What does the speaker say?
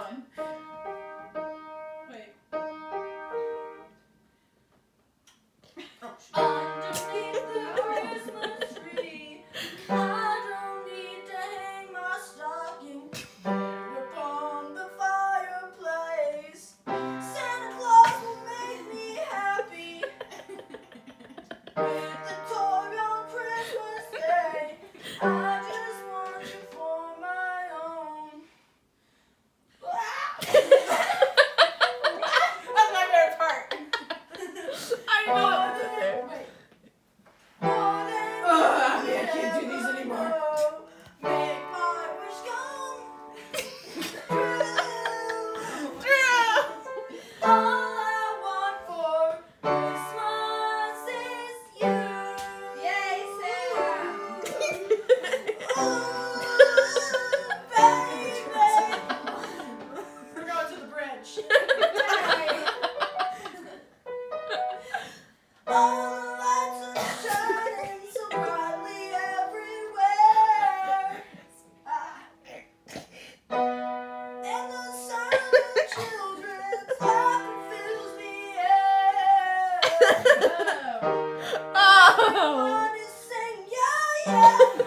one. Oh, Underneath the Christmas tree, I don't need to hang my stocking. Upon the fireplace, Santa Claus will make me happy. oh. oh.